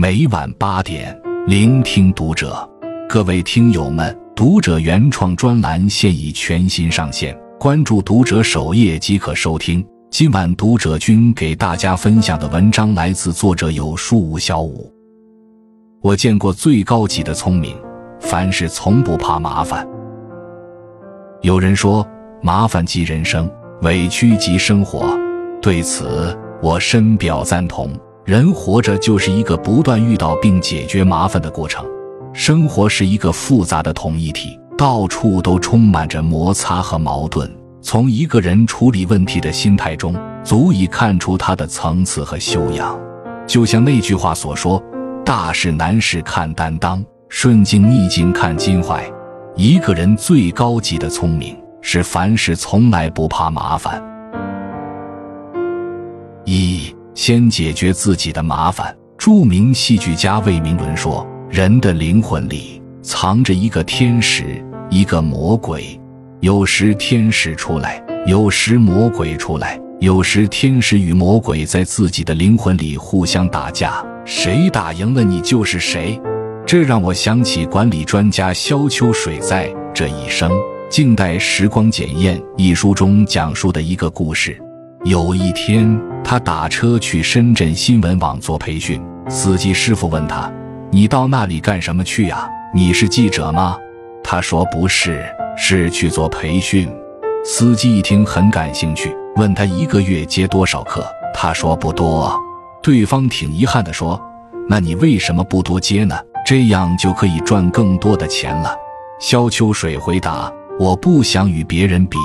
每晚八点，聆听读者。各位听友们，读者原创专栏现已全新上线，关注读者首页即可收听。今晚读者君给大家分享的文章来自作者有书吴小五。我见过最高级的聪明，凡事从不怕麻烦。有人说，麻烦即人生，委屈即生活。对此，我深表赞同。人活着就是一个不断遇到并解决麻烦的过程。生活是一个复杂的统一体，到处都充满着摩擦和矛盾。从一个人处理问题的心态中，足以看出他的层次和修养。就像那句话所说：“大事难事看担当，顺境逆境看襟怀。”一个人最高级的聪明，是凡事从来不怕麻烦。一先解决自己的麻烦。著名戏剧家魏明伦说：“人的灵魂里藏着一个天使，一个魔鬼。有时天使出来，有时魔鬼出来，有时天使与魔鬼在自己的灵魂里互相打架，谁打赢了，你就是谁。”这让我想起管理专家萧秋水在《这一生，静待时光检验》一书中讲述的一个故事。有一天，他打车去深圳新闻网做培训。司机师傅问他：“你到那里干什么去呀？你是记者吗？”他说：“不是，是去做培训。”司机一听很感兴趣，问他一个月接多少课。他说：“不多。”对方挺遗憾地说：“那你为什么不多接呢？这样就可以赚更多的钱了。”萧秋水回答：“我不想与别人比，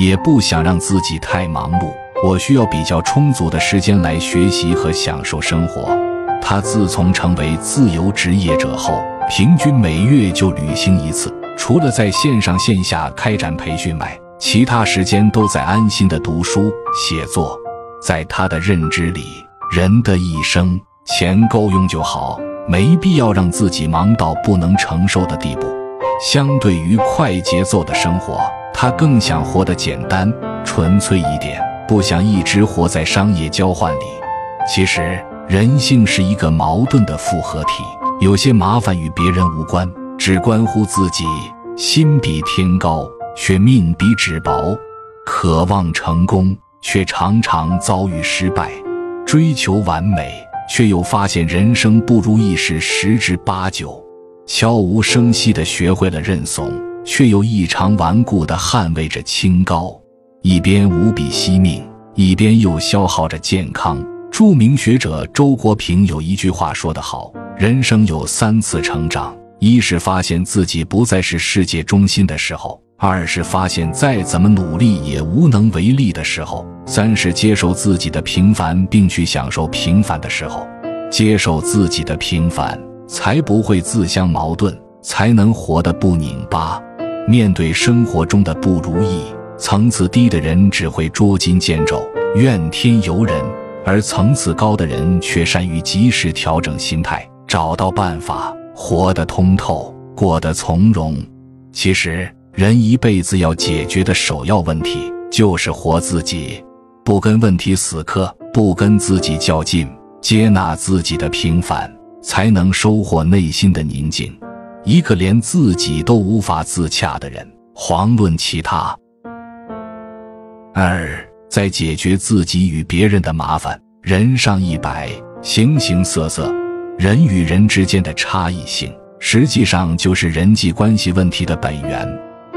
也不想让自己太忙碌。”我需要比较充足的时间来学习和享受生活。他自从成为自由职业者后，平均每月就旅行一次。除了在线上线下开展培训外，其他时间都在安心的读书写作。在他的认知里，人的一生钱够用就好，没必要让自己忙到不能承受的地步。相对于快节奏的生活，他更想活得简单纯粹一点。不想一直活在商业交换里。其实，人性是一个矛盾的复合体。有些麻烦与别人无关，只关乎自己。心比天高，却命比纸薄；渴望成功，却常常遭遇失败；追求完美，却又发现人生不如意事十之八九；悄无声息地学会了认怂，却又异常顽固地捍卫着清高。一边无比惜命，一边又消耗着健康。著名学者周国平有一句话说得好：“人生有三次成长，一是发现自己不再是世界中心的时候；二是发现再怎么努力也无能为力的时候；三是接受自己的平凡，并去享受平凡的时候。接受自己的平凡，才不会自相矛盾，才能活得不拧巴。面对生活中的不如意。”层次低的人只会捉襟见肘、怨天尤人，而层次高的人却善于及时调整心态，找到办法，活得通透，过得从容。其实，人一辈子要解决的首要问题就是活自己，不跟问题死磕，不跟自己较劲，接纳自己的平凡，才能收获内心的宁静。一个连自己都无法自洽的人，遑论其他。二，在解决自己与别人的麻烦。人上一百，形形色色，人与人之间的差异性，实际上就是人际关系问题的本源。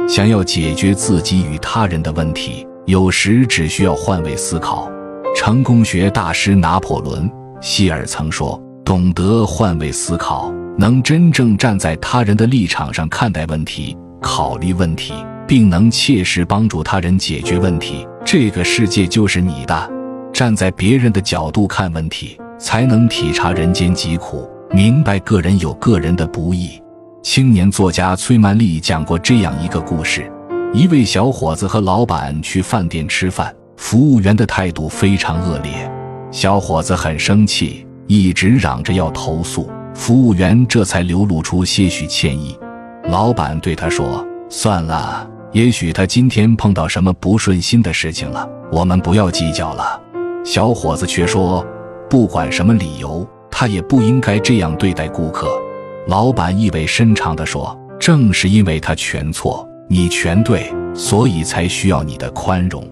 想要解决自己与他人的问题，有时只需要换位思考。成功学大师拿破仑·希尔曾说：“懂得换位思考，能真正站在他人的立场上看待问题、考虑问题。”并能切实帮助他人解决问题，这个世界就是你的。站在别人的角度看问题，才能体察人间疾苦，明白个人有个人的不易。青年作家崔曼丽讲过这样一个故事：一位小伙子和老板去饭店吃饭，服务员的态度非常恶劣，小伙子很生气，一直嚷着要投诉。服务员这才流露出些许歉意。老板对他说：“算了。”也许他今天碰到什么不顺心的事情了，我们不要计较了。小伙子却说：“不管什么理由，他也不应该这样对待顾客。老板意味深长地说：“正是因为他全错，你全对，所以才需要你的宽容。”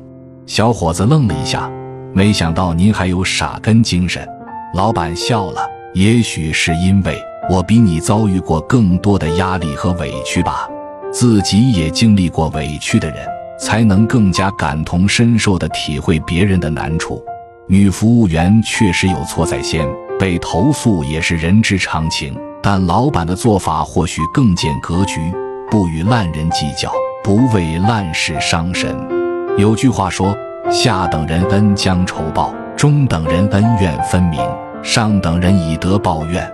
小伙子愣了一下，没想到您还有傻根精神。老板笑了：“也许是因为我比你遭遇过更多的压力和委屈吧，自己也经历过委屈的人，才能更加感同身受地体会别人的难处。”女服务员确实有错在先，被投诉也是人之常情。但老板的做法或许更见格局，不与烂人计较，不为烂事伤神。有句话说：“下等人恩将仇报，中等人恩怨分明，上等人以德报怨。”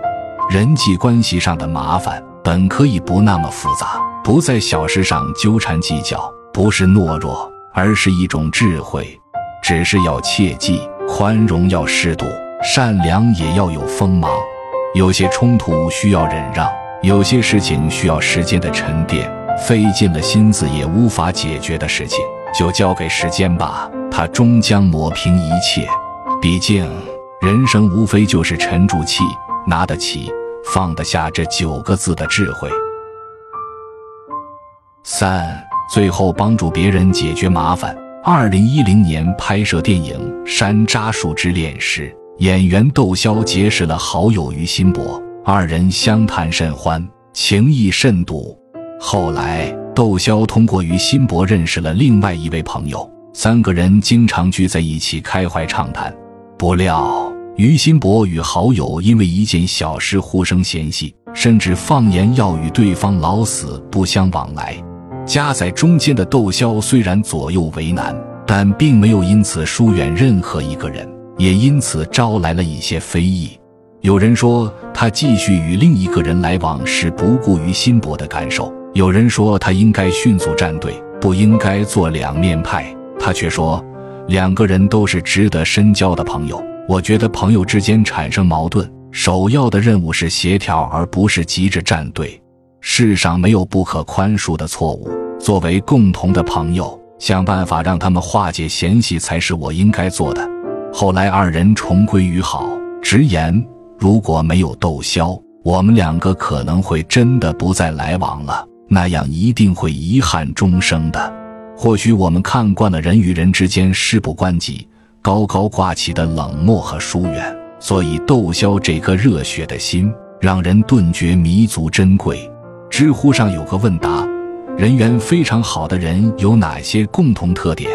人际关系上的麻烦本可以不那么复杂，不在小事上纠缠计较，不是懦弱，而是一种智慧。只是要切记。宽容要适度，善良也要有锋芒。有些冲突需要忍让，有些事情需要时间的沉淀，费尽了心思也无法解决的事情，就交给时间吧，它终将抹平一切。毕竟，人生无非就是沉住气、拿得起、放得下这九个字的智慧。三，最后帮助别人解决麻烦。二零一零年拍摄电影《山楂树之恋》时，演员窦骁结识了好友于心博，二人相谈甚欢，情谊甚笃。后来，窦骁通过于心博认识了另外一位朋友，三个人经常聚在一起开怀畅谈。不料，于心博与好友因为一件小事互生嫌隙，甚至放言要与对方老死不相往来。夹在中间的窦骁虽然左右为难，但并没有因此疏远任何一个人，也因此招来了一些非议。有人说他继续与另一个人来往是不顾于辛博的感受；有人说他应该迅速站队，不应该做两面派。他却说，两个人都是值得深交的朋友。我觉得朋友之间产生矛盾，首要的任务是协调，而不是急着站队。世上没有不可宽恕的错误。作为共同的朋友，想办法让他们化解嫌隙，才是我应该做的。后来二人重归于好，直言如果没有窦骁，我们两个可能会真的不再来往了，那样一定会遗憾终生的。或许我们看惯了人与人之间事不关己、高高挂起的冷漠和疏远，所以窦骁这颗热血的心，让人顿觉弥足珍贵。知乎上有个问答：人缘非常好的人有哪些共同特点？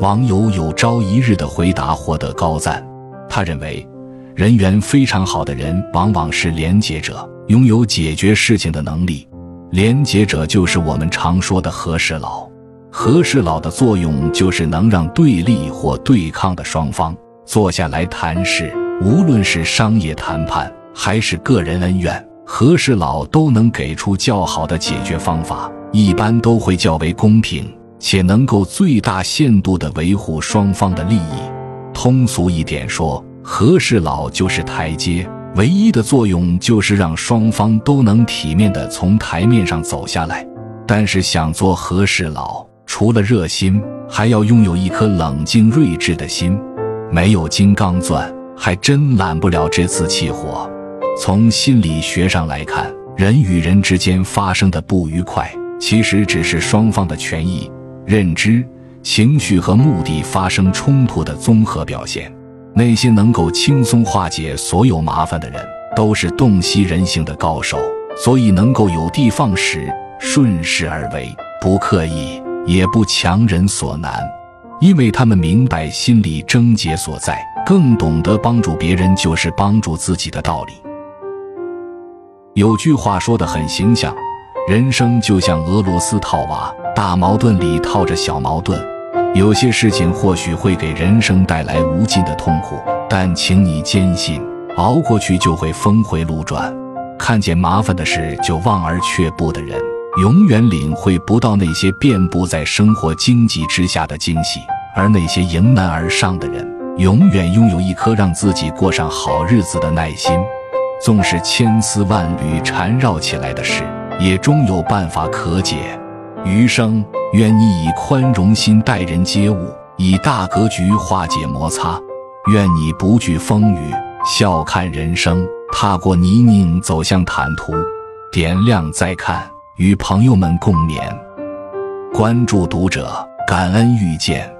网友有朝一日的回答获得高赞。他认为，人缘非常好的人往往是廉洁者，拥有解决事情的能力。廉洁者就是我们常说的和事佬。和事佬的作用就是能让对立或对抗的双方坐下来谈事，无论是商业谈判还是个人恩怨。和事佬都能给出较好的解决方法，一般都会较为公平，且能够最大限度地维护双方的利益。通俗一点说，和事佬就是台阶，唯一的作用就是让双方都能体面地从台面上走下来。但是想做和事佬，除了热心，还要拥有一颗冷静睿智的心。没有金刚钻，还真揽不了这次气火。从心理学上来看，人与人之间发生的不愉快，其实只是双方的权益、认知、情绪和目的发生冲突的综合表现。那些能够轻松化解所有麻烦的人，都是洞悉人性的高手，所以能够有的放矢，顺势而为，不刻意，也不强人所难，因为他们明白心理症结所在，更懂得帮助别人就是帮助自己的道理。有句话说得很形象，人生就像俄罗斯套娃，大矛盾里套着小矛盾。有些事情或许会给人生带来无尽的痛苦，但请你坚信，熬过去就会峰回路转。看见麻烦的事就望而却步的人，永远领会不到那些遍布在生活荆棘之下的惊喜；而那些迎难而上的人，永远拥有一颗让自己过上好日子的耐心。纵使千丝万缕缠绕起来的事，也终有办法可解。余生，愿你以宽容心待人接物，以大格局化解摩擦。愿你不惧风雨，笑看人生，踏过泥泞，走向坦途。点亮再看，与朋友们共勉。关注读者，感恩遇见。